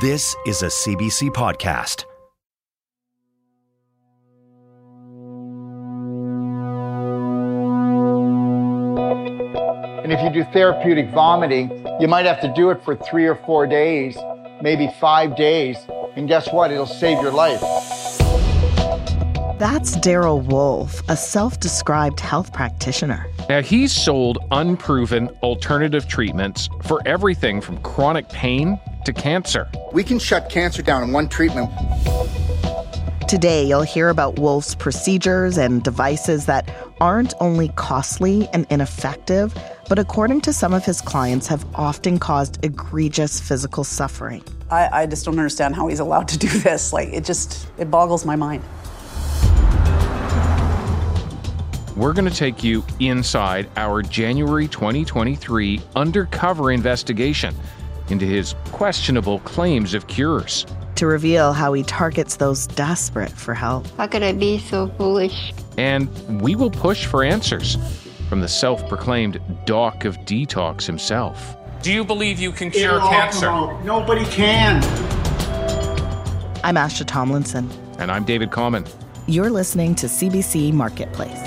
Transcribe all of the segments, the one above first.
This is a CBC podcast. And if you do therapeutic vomiting, you might have to do it for three or four days, maybe five days. And guess what? It'll save your life. That's Darrell Wolfe, a self described health practitioner. Now, he's sold unproven alternative treatments for everything from chronic pain to cancer. We can shut cancer down in one treatment. Today, you'll hear about Wolfe's procedures and devices that aren't only costly and ineffective, but according to some of his clients, have often caused egregious physical suffering. I, I just don't understand how he's allowed to do this. Like, it just, it boggles my mind. We're going to take you inside our January 2023 undercover investigation into his questionable claims of cures. To reveal how he targets those desperate for help. How could I be so foolish? And we will push for answers from the self proclaimed Doc of Detox himself. Do you believe you can cure cancer? Nobody can. I'm Asha Tomlinson. And I'm David Common. You're listening to CBC Marketplace.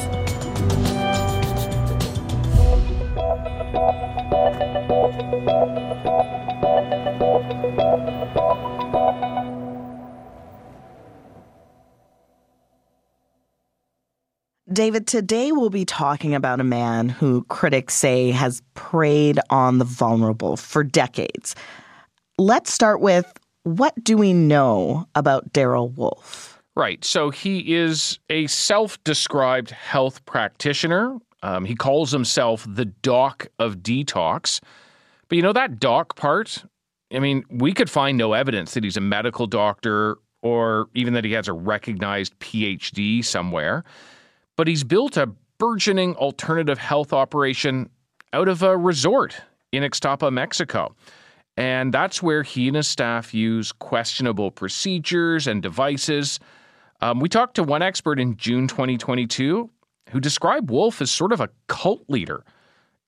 David, today we'll be talking about a man who critics say has preyed on the vulnerable for decades. Let's start with what do we know about Darrell Wolfe? Right. So he is a self described health practitioner. Um, he calls himself the doc of detox. But you know, that doc part, I mean, we could find no evidence that he's a medical doctor or even that he has a recognized PhD somewhere but he's built a burgeoning alternative health operation out of a resort in Ixtapa, Mexico. And that's where he and his staff use questionable procedures and devices. Um, we talked to one expert in June 2022 who described Wolfe as sort of a cult leader.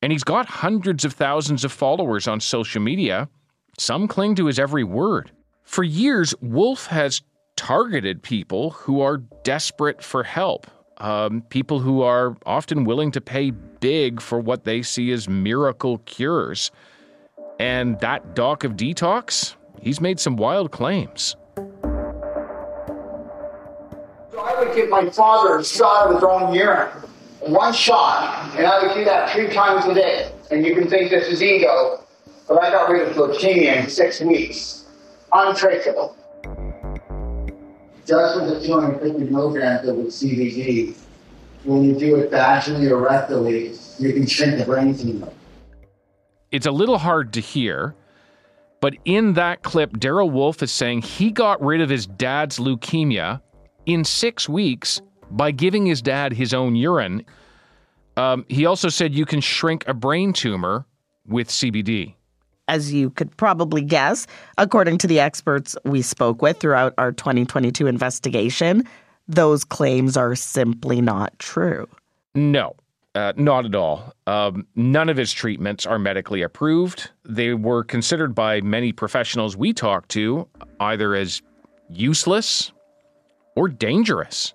And he's got hundreds of thousands of followers on social media. Some cling to his every word. For years, Wolfe has targeted people who are desperate for help um, people who are often willing to pay big for what they see as miracle cures. And that doc of detox, he's made some wild claims. So I would give my father a shot of his own urine. One shot, and I would do that three times a day. And you can think this is ego, but I got rid of leukemia in six weeks. Untraceable just with the 250 milligrams of CBD, when you do it vaginally or rectally, you can shrink the brain tumor. It's a little hard to hear, but in that clip, Darrell Wolfe is saying he got rid of his dad's leukemia in six weeks by giving his dad his own urine. Um, he also said you can shrink a brain tumor with CBD as you could probably guess, according to the experts we spoke with throughout our 2022 investigation, those claims are simply not true. No, uh, not at all. Um, none of his treatments are medically approved. They were considered by many professionals we talked to either as useless or dangerous.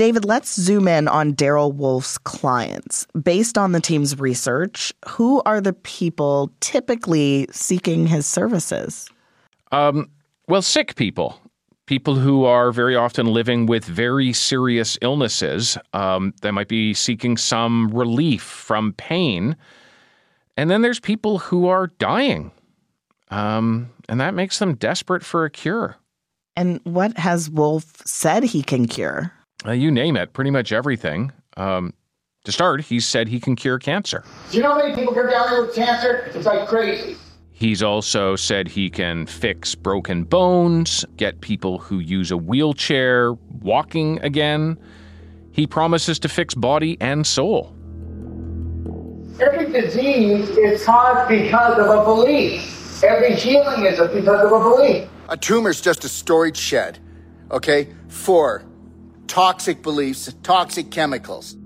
David, let's zoom in on Darrell Wolfe's clients. Based on the team's research, who are the people typically seeking his services? Um, well, sick people. People who are very often living with very serious illnesses. Um, they might be seeking some relief from pain. And then there's people who are dying. Um, and that makes them desperate for a cure. And what has Wolfe said he can cure? Uh, you name it, pretty much everything. Um, to start, he said he can cure cancer. Do you know how many people come down here with cancer? It's like crazy. He's also said he can fix broken bones, get people who use a wheelchair walking again. He promises to fix body and soul. Every disease is caused because of a belief. Every healing is because of a belief. A tumor is just a storage shed, okay, for toxic beliefs, toxic chemicals.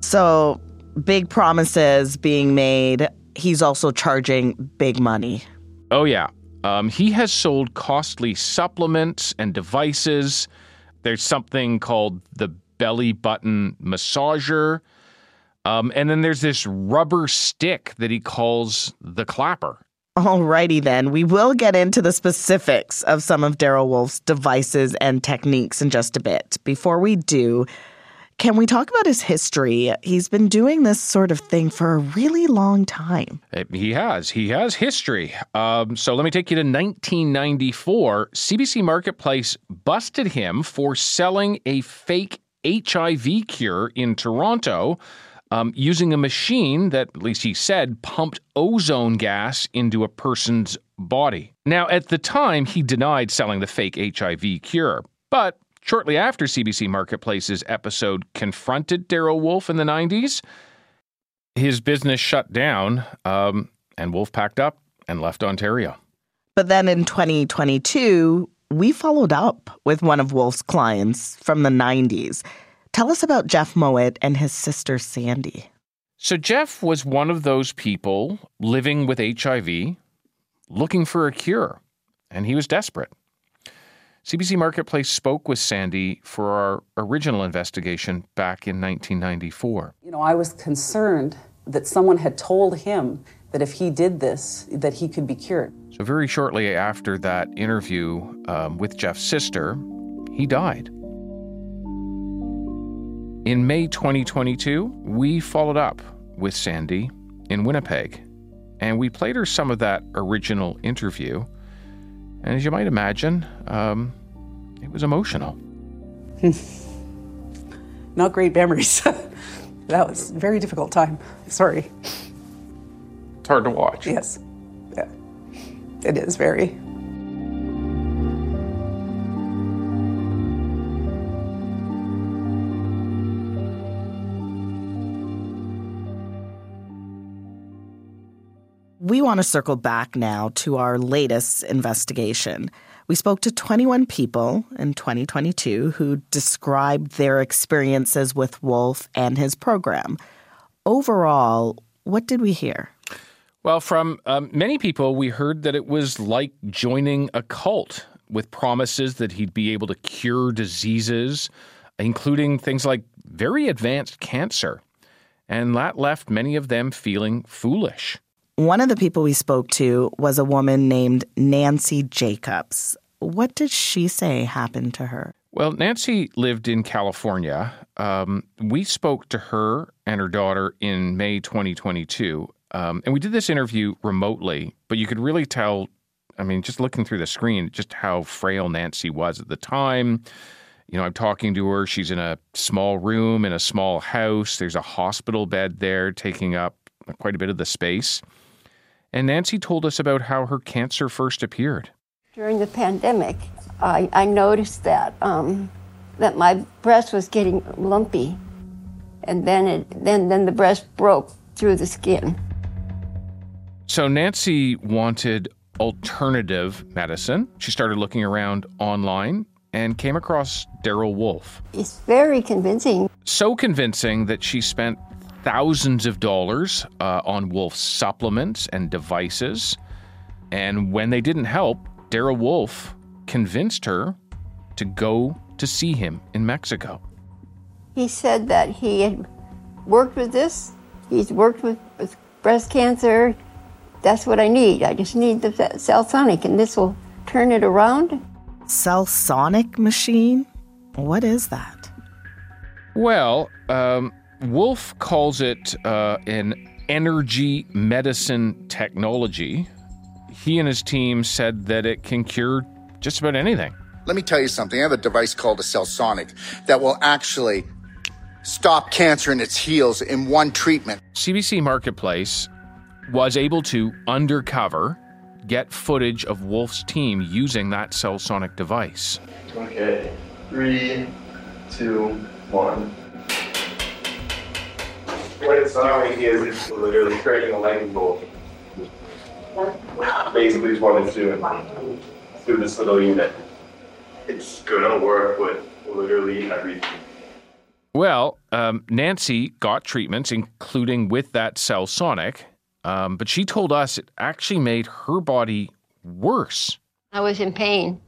So, big promises being made. He's also charging big money. Oh, yeah. Um, he has sold costly supplements and devices. There's something called the belly button massager. Um, and then there's this rubber stick that he calls the clapper. Alrighty then, we will get into the specifics of some of Darrell Wolfe's devices and techniques in just a bit. Before we do, can we talk about his history? He's been doing this sort of thing for a really long time. Uh, He has. He has history. Um, so let me take you to 1994. CBC Marketplace busted him for selling a fake HIV cure in Toronto um, using a machine that, at least he said, pumped ozone gas into a person's body. Now, at the time, he denied selling the fake HIV cure, but shortly after CBC Marketplace's episode confronted Darrell Wolfe in the 90s, his business shut down, um, and Wolfe packed up and left Ontario. But then in 2022, we followed up with one of Wolfe's clients from the 90s. Tell us about Jeff Mowat and his sister Sandy. So, Jeff was one of those people living with HIV, looking for a cure, and he was desperate. CBC Marketplace spoke with Sandy for our original investigation back in 1994. You know, I was concerned that someone had told him that if he did this, that he could be cured. So, very shortly after that interview um, with Jeff's sister, he died. In May 2022, we followed up with Sandy in Winnipeg, and we played her some of that original interview. And as you might imagine, um, it was emotional. Not great memories. that was a very difficult time. Sorry. It's hard to watch. Yes. Yeah. It is very. We want to circle back now to our latest investigation. We spoke to 21 people in 2022 who described their experiences with Wolfe and his program. Overall, what did we hear? Well, from um, many people, we heard that it was like joining a cult with promises that he'd be able to cure diseases, including things like very advanced cancer. And that left many of them feeling foolish. One of the people we spoke to was a woman named Nancy Jacobs. What did she say happened to her? Well, Nancy lived in California. Um, we spoke to her and her daughter in May 2022. Um, and we did this interview remotely, but you could really tell, I mean, just looking through the screen, just how frail Nancy was at the time. You know, I'm talking to her. She's in a small room in a small house. There's a hospital bed there taking up quite a bit of the space. And Nancy told us about how her cancer first appeared. During the pandemic, I, I noticed that um, that my breast was getting lumpy, and then it then then the breast broke through the skin. So Nancy wanted alternative medicine. She started looking around online and came across Darrell Wolfe. It's very convincing. So convincing that she spent thousands of dollars uh, on Wolfe's supplements and devices. And when they didn't help, Darrell Wolfe convinced her to go to see him in Mexico. He said that he had worked with this. He's worked with, with breast cancer. That's what I need. I just need the Cellsonic, and this will turn it around. Cellsonic machine? What is that? Well, um, Wolfe calls it uh, an energy medicine technology. He and his team said that it can cure just about anything. Let me tell you something. I have a device called a Cellsonic that will actually stop cancer in its heels in one treatment. CBC Marketplace was able to undercover get footage of Wolfe's team using that Cellsonic device. Okay, three, two, one. What it's doing is it's literally creating a lightning bolt. Basically, is what it's doing through this little unit. It's gonna work with literally everything. Well, um, Nancy got treatments, including with that Cellsonic, um, but she told us it actually made her body worse. I was in pain,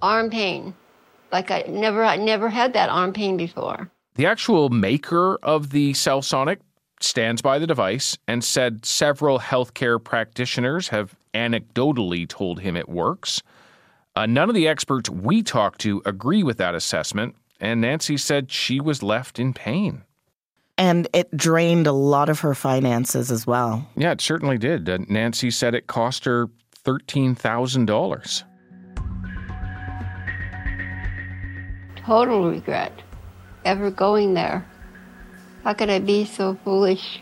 arm pain, like I never, I never had that arm pain before. The actual maker of the Cellsonic stands by the device and said several healthcare practitioners have anecdotally told him it works. Uh, none of the experts we talked to agree with that assessment, and Nancy said she was left in pain. And it drained a lot of her finances as well. Yeah, it certainly did. Uh, Nancy said it cost her $13,000. Total regret ever going there. How could I be so foolish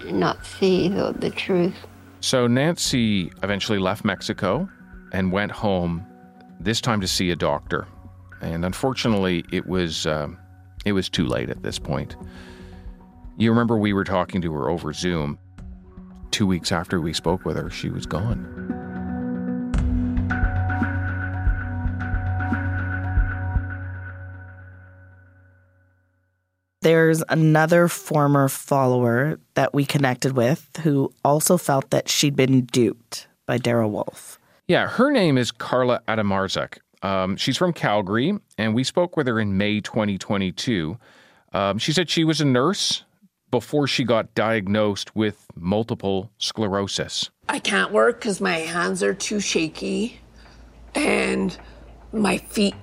and not see the, the truth? So Nancy eventually left Mexico and went home, this time to see a doctor. And unfortunately, it was um, it was too late at this point. You remember we were talking to her over Zoom. Two weeks after we spoke with her, she was gone. There's another former follower that we connected with who also felt that she'd been duped by Darrell Wolfe. Yeah, her name is Carla Adamarzak. Um, she's from Calgary, and we spoke with her in May 2022. Um, she said she was a nurse before she got diagnosed with multiple sclerosis. I can't work because my hands are too shaky and my feet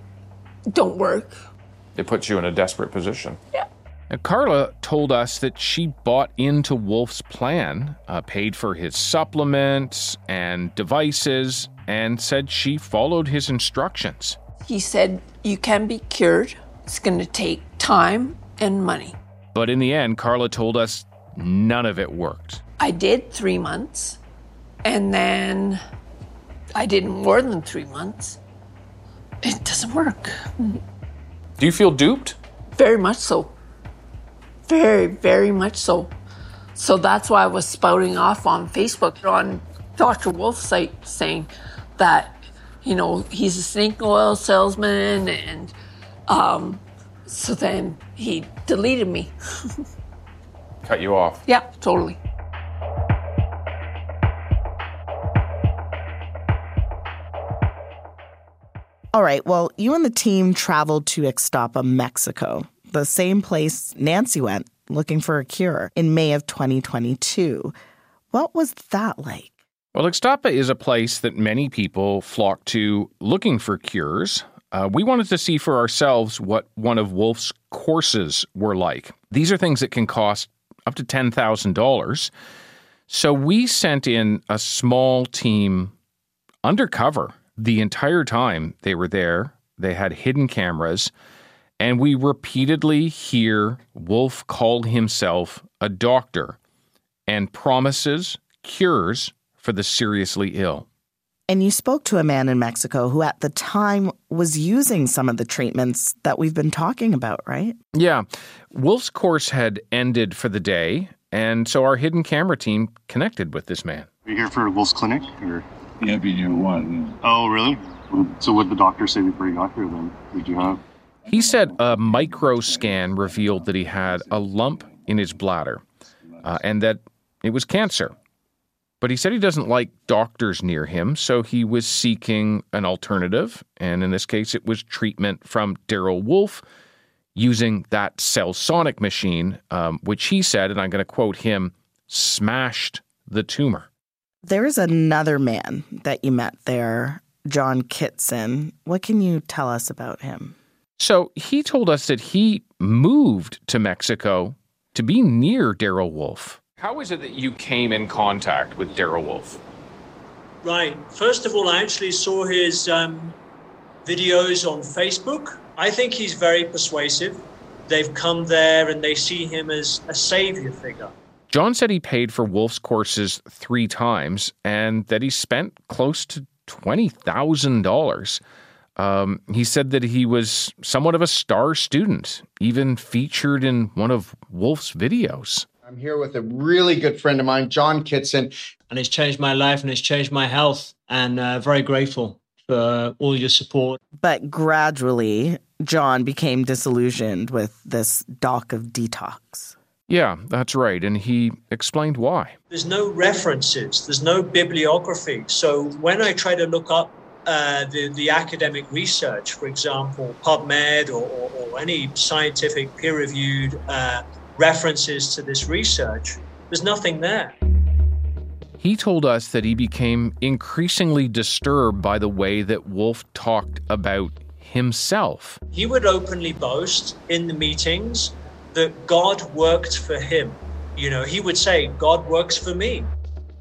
don't work. It puts you in a desperate position. Yeah. And Carla told us that she bought into Wolfe's plan, uh, paid for his supplements and devices, and said she followed his instructions. He said, You can be cured. It's going to take time and money. But in the end, Carla told us none of it worked. I did three months, and then I did more than three months. It doesn't work. Do you feel duped? Very much so. Very, very much so. So that's why I was spouting off on Facebook on Dr. Wolfe's site saying that, you know, he's a snake oil salesman. And um, so then he deleted me. Cut you off. yeah, totally. All right, well, you and the team traveled to Ixtapa, Mexico, the same place Nancy went looking for a cure in May of 2022. What was that like? Well, Ixtapa is a place that many people flock to looking for cures. Uh, we wanted to see for ourselves what one of Wolfe's courses were like. These are things that can cost up to $10,000. So we sent in a small team undercover the entire time they were there. They had hidden cameras, and we repeatedly hear Wolfe call himself a doctor and promises cures for the seriously ill. And you spoke to a man in Mexico who at the time was using some of the treatments that we've been talking about, right? Yeah. Wolfe's course had ended for the day, and so our hidden camera team connected with this man. Are you here for Wolfe's Clinic? Or? Yeah, but you one. Oh, really? So what did the doctor say before you got here then? What did you have? He said a micro scan revealed that he had a lump in his bladder uh, and that it was cancer. But he said he doesn't like doctors near him, so he was seeking an alternative. And in this case, it was treatment from Darrell Wolfe using that Cellsonic machine, um, which he said, and I'm going to quote him, smashed the tumor. There's another man that you met there, John Kitson. What can you tell us about him? So he told us that he moved to Mexico to be near Darrell Wolfe. How is it that you came in contact with Darrell Wolfe? Right. First of all, I actually saw his um, videos on Facebook. I think he's very persuasive. They've come there and they see him as a savior figure. John said he paid for Wolfe's courses three times and that he spent close to $20,000. Um, he said that he was somewhat of a star student, even featured in one of Wolfe's videos. I'm here with a really good friend of mine, John Kitson. And it's changed my life and it's changed my health. And uh, very grateful for all your support. But gradually, John became disillusioned with this doc of detox. Yeah, that's right. And he explained why. There's no references, there's no bibliography. So when I try to look up uh, the, the academic research, for example, PubMed or, or, or any scientific peer reviewed uh, references to this research, there's nothing there. He told us that he became increasingly disturbed by the way that Wolfe talked about himself. He would openly boast in the meetings that God worked for him. You know, he would say, God works for me.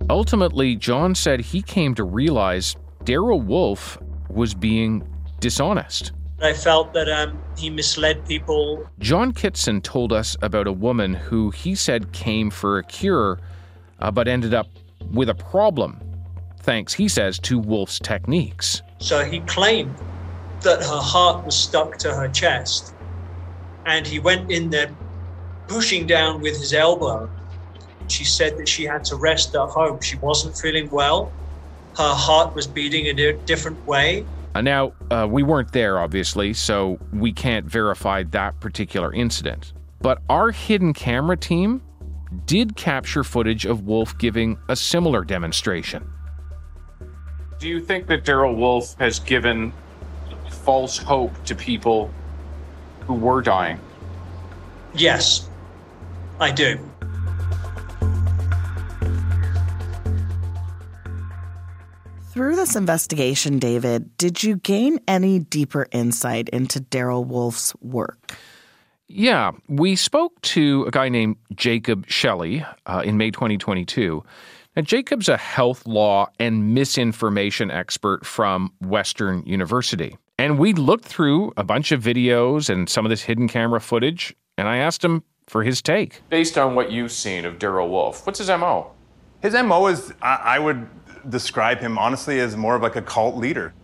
Ultimately, John said he came to realize Darrell Wolfe was being dishonest. I felt that um, he misled people. John Kitson told us about a woman who he said came for a cure, uh, but ended up with a problem, thanks, he says, to Wolfe's techniques. So he claimed that her heart was stuck to her chest, and he went in there pushing down with his elbow. She said that she had to rest at home. She wasn't feeling well. Her heart was beating in a different way. Uh, now, uh, we weren't there, obviously, so we can't verify that particular incident. But our hidden camera team did capture footage of Wolfe giving a similar demonstration. Do you think that Darrell Wolfe has given false hope to people who were dying? Yes, I do. Through this investigation, David, did you gain any deeper insight into Darrell Wolfe's work? Yeah, we spoke to a guy named Jacob Shelley uh, in May 2022. Now, Jacob's a health law and misinformation expert from Western University. And we looked through a bunch of videos and some of this hidden camera footage, and I asked him for his take. Based on what you've seen of Darrell Wolfe, what's his MO? His MO is, I would describe him honestly as more of like a cult leader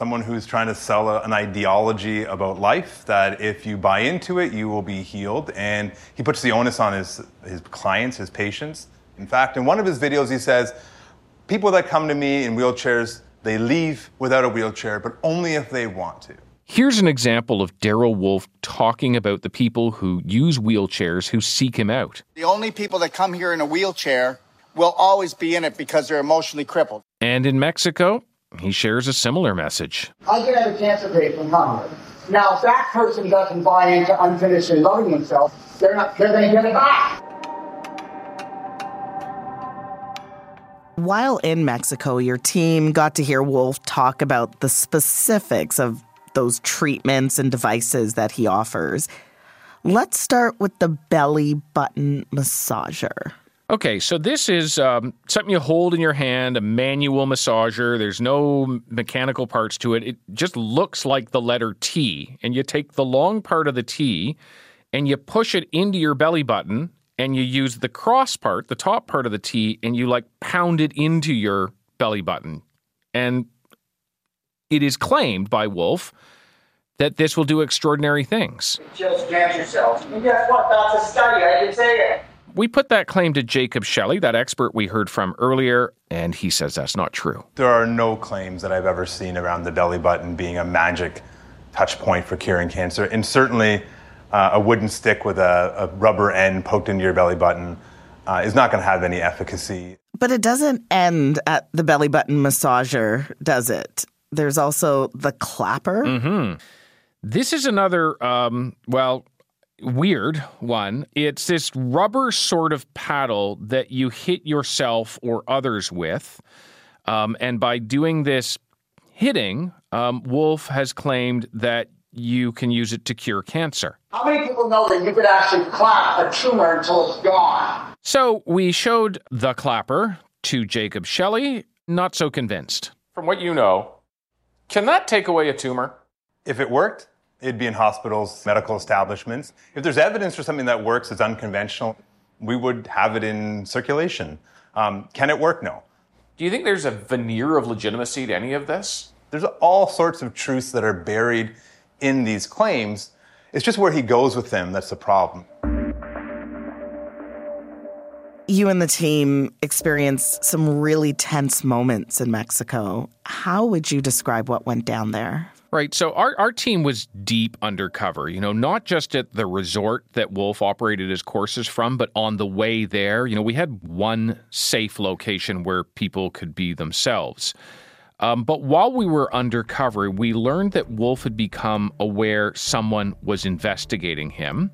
someone who's trying to sell a, an ideology about life that if you buy into it, you will be healed. And he puts the onus on his, his clients, his patients. In fact, in one of his videos, he says, People that come to me in wheelchairs, they leave without a wheelchair, but only if they want to. Here's an example of Darrell Wolfe talking about the people who use wheelchairs who seek him out. The only people that come here in a wheelchair will always be in it because they're emotionally crippled. And in Mexico, he shares a similar message. I can have a cancer patient come here. Now, if that person doesn't buy into unfinished and loving themselves, they're not they're going to get it back. While in Mexico, your team got to hear Wolfe talk about the specifics of those treatments and devices that he offers. Let's start with the belly button massager. Okay, so this is um, something you hold in your hand, a manual massager. There's no mechanical parts to it. It just looks like the letter T. And you take the long part of the T and you push it into your belly button and you use the cross part, the top part of the T, and you like pound it into your belly button. And it is claimed by Wolfe that this will do extraordinary things. Just cancer cells. And guess what? That's a study. I didn't say it. We put that claim to Jacob Shelley, that expert we heard from earlier, and he says that's not true. There are no claims that I've ever seen around the belly button being a magic touch point for curing cancer. And certainly, uh, a wooden stick with a, a, rubber end poked into your belly button uh, is not going to have any efficacy. But it doesn't end at the belly button massager, does it? There's also the clapper. Mm-hmm. This is another, um, well, weird one. It's this rubber sort of paddle that you hit yourself or others with. Um, and by doing this hitting, um, Wolfe has claimed that you can use it to cure cancer. How many people know that you could actually clap a tumor until it's gone? So we showed the clapper to Jacob Shelley, not so convinced. From what you know, can that take away a tumor? If it worked, It'd be in hospitals, medical establishments. If there's evidence for something that works as unconventional, we would have it in circulation. Um, can it work? No. Do you think there's a veneer of legitimacy to any of this? There's all sorts of truths that are buried in these claims. It's just where he goes with them that's the problem. You and the team experienced some really tense moments in Mexico. How would you describe what went down there? Right. So our, our team was deep undercover, you know, not just at the resort that Wolfe operated his courses from, but on the way there. You know, we had one safe location where people could be themselves. Um, but while we were undercover, we learned that Wolfe had become aware someone was investigating him.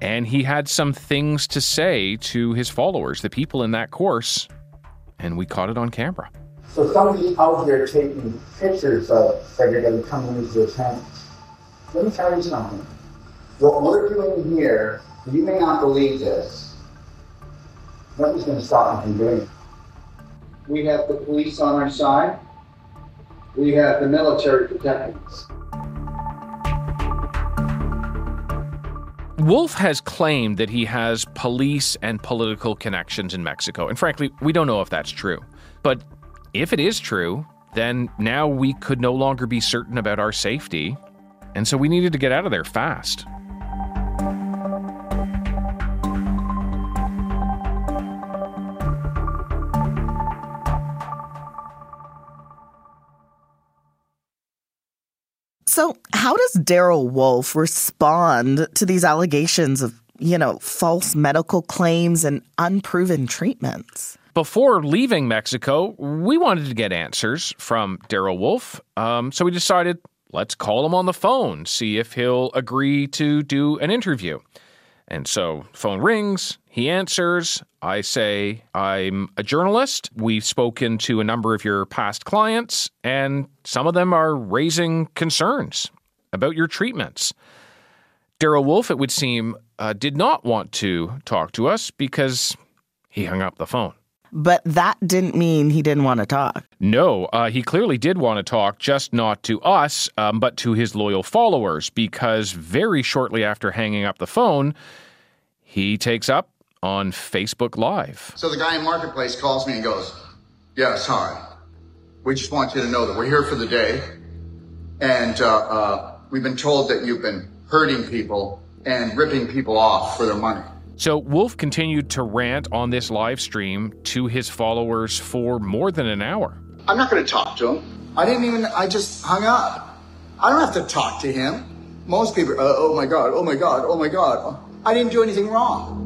And he had some things to say to his followers, the people in that course, and we caught it on camera. So somebody's out there taking pictures of everybody coming into the tent. Let me tell you something. What we're doing here, you may not believe this. Nothing's going to stop me from doing it. We have the police on our side. We have the military protecting us. Wolfe has claimed that he has police and political connections in Mexico. And frankly, we don't know if that's true. But if it is true, then now we could no longer be certain about our safety. And so we needed to get out of there fast. So, how does Darrell Wolfe respond to these allegations of, you know, false medical claims and unproven treatments? Before leaving Mexico, we wanted to get answers from Darrell Wolfe. Um, so we decided let's call him on the phone, see if he'll agree to do an interview. And so phone rings, he answers. I say, I'm a journalist. We've spoken to a number of your past clients, and some of them are raising concerns about your treatments. Darrell Wolfe, it would seem, uh, did not want to talk to us because he hung up the phone. But that didn't mean he didn't want to talk. No, uh, he clearly did want to talk, just not to us, um, but to his loyal followers, because very shortly after hanging up the phone, he takes up on Facebook Live. So the guy in Marketplace calls me and goes, Yes, hi. We just want you to know that we're here for the day. And uh, uh, we've been told that you've been hurting people and ripping people off for their money. So Wolfe continued to rant on this live stream to his followers for more than an hour. I'm not going to talk to him. I didn't even, I just hung up. I don't have to talk to him. Most people, uh, oh my God, oh my God, oh my God. I didn't do anything wrong.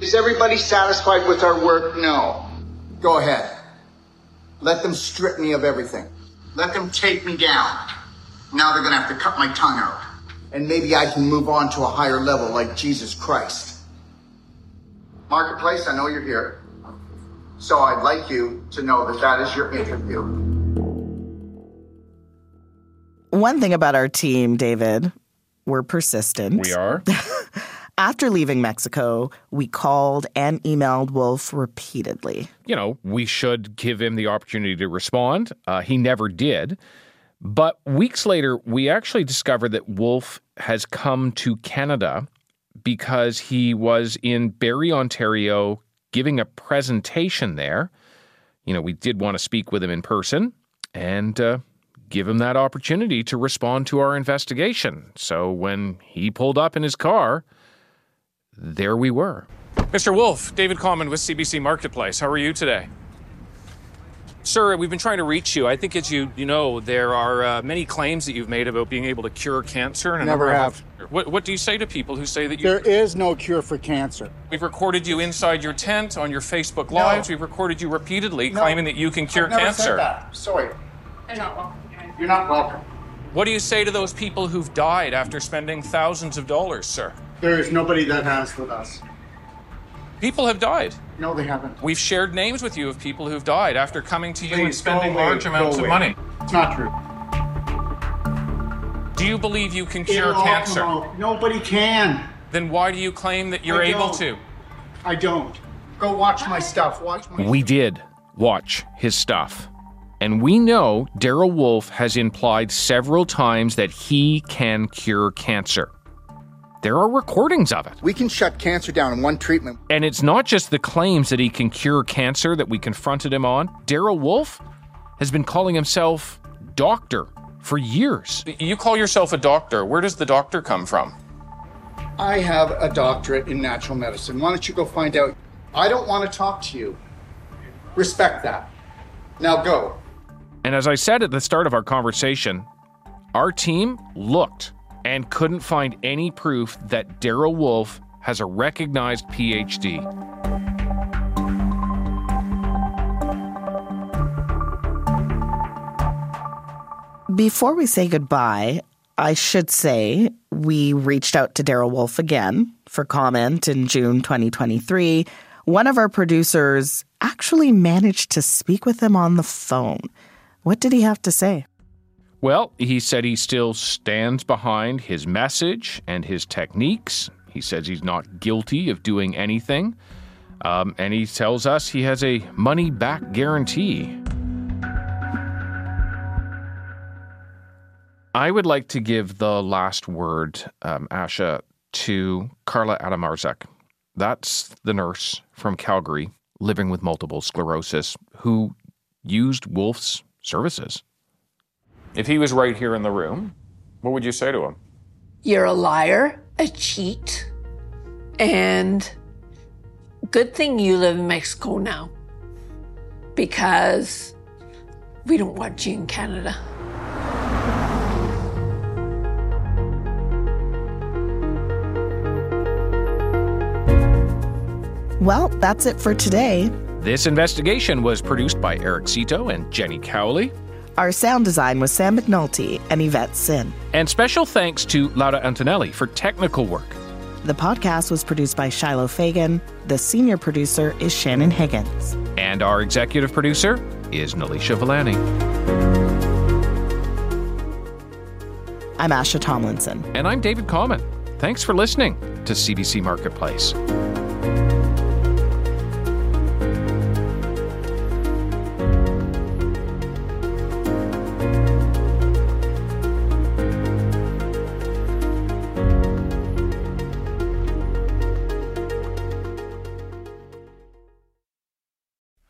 Is everybody satisfied with our work? No. Go ahead. Let them strip me of everything. Let them take me down. Now they're going to have to cut my tongue out. And maybe I can move on to a higher level like Jesus Christ. Marketplace, I know you're here. So I'd like you to know that that is your interview. One thing about our team, David, we're persistent. We are. After leaving Mexico, we called and emailed Wolfe repeatedly. You know, we should give him the opportunity to respond. Uh, he never did. But weeks later, we actually discovered that Wolfe has come to Canada because he was in Barrie, Ontario, giving a presentation there. You know, we did want to speak with him in person and uh, give him that opportunity to respond to our investigation. So when he pulled up in his car, there we were. Mr. Wolfe, David Common with CBC Marketplace. How are you today? Sir, we've been trying to reach you. I think, as you you know, there are uh, many claims that you've made about being able to cure cancer. And Never have. Of, what, what do you say to people who say that you? There is no cure for cancer. We've recorded you inside your tent on your Facebook Lives. We've recorded you repeatedly No. claiming that you can cure I've never cancer. Said that. Sorry. They're not welcome. You're not welcome. What do you say to those people who've died after spending thousands of dollars, sir? There is nobody that has with us. People have died. No, they haven't. We've shared names with you of people who've died after coming to you and Please, go spending away, large go amounts of money. It's not true. Do you believe you can cure It'll cancer? Nobody can. Then why do you claim that you're able to? I don't. Go watch my stuff. Watch my. We did watch his stuff. And we know Darrell Wolfe has implied several times that he can cure cancer. There are recordings of it. We can shut cancer down in one treatment. And it's not just the claims that he can cure cancer that we confronted him on. Darrell Wolfe has been calling himself doctor for years. You call yourself a doctor. Where does the doctor come from? I have a doctorate in natural medicine. Why don't you go find out? I don't want to talk to you. Respect that. Now go. And as I said at the start of our conversation, our team looked and couldn't find any proof that Darrell Wolfe has a recognized PhD. Before we say goodbye, I should say we reached out to Darrell Wolfe again for comment in June 2023. One of our producers actually managed to speak with him on the phone. What did he have to say? Well, he said he still stands behind his message and his techniques. He says he's not guilty of doing anything. Um, and he tells us he has a money back guarantee. I would like to give the last word, um, Asha, to Carla Adamarzek. That's the nurse from Calgary living with multiple sclerosis who used Wolfe's services. If he was right here in the room, what would you say to him? You're a liar, a cheat, and good thing you live in Mexico now because we don't want you in Canada. Well, that's it for today. This investigation was produced by Eric Cito and Jenny Cowley. Our sound design was Sam McNulty and Yvette Sin. And special thanks to Laura Antonelli for technical work. The podcast was produced by Shiloh Fagan. The senior producer is Shannon Higgins. And our executive producer is Nalisha Villani. I'm Asha Tomlinson. And I'm David Common. Thanks for listening to CBC Marketplace.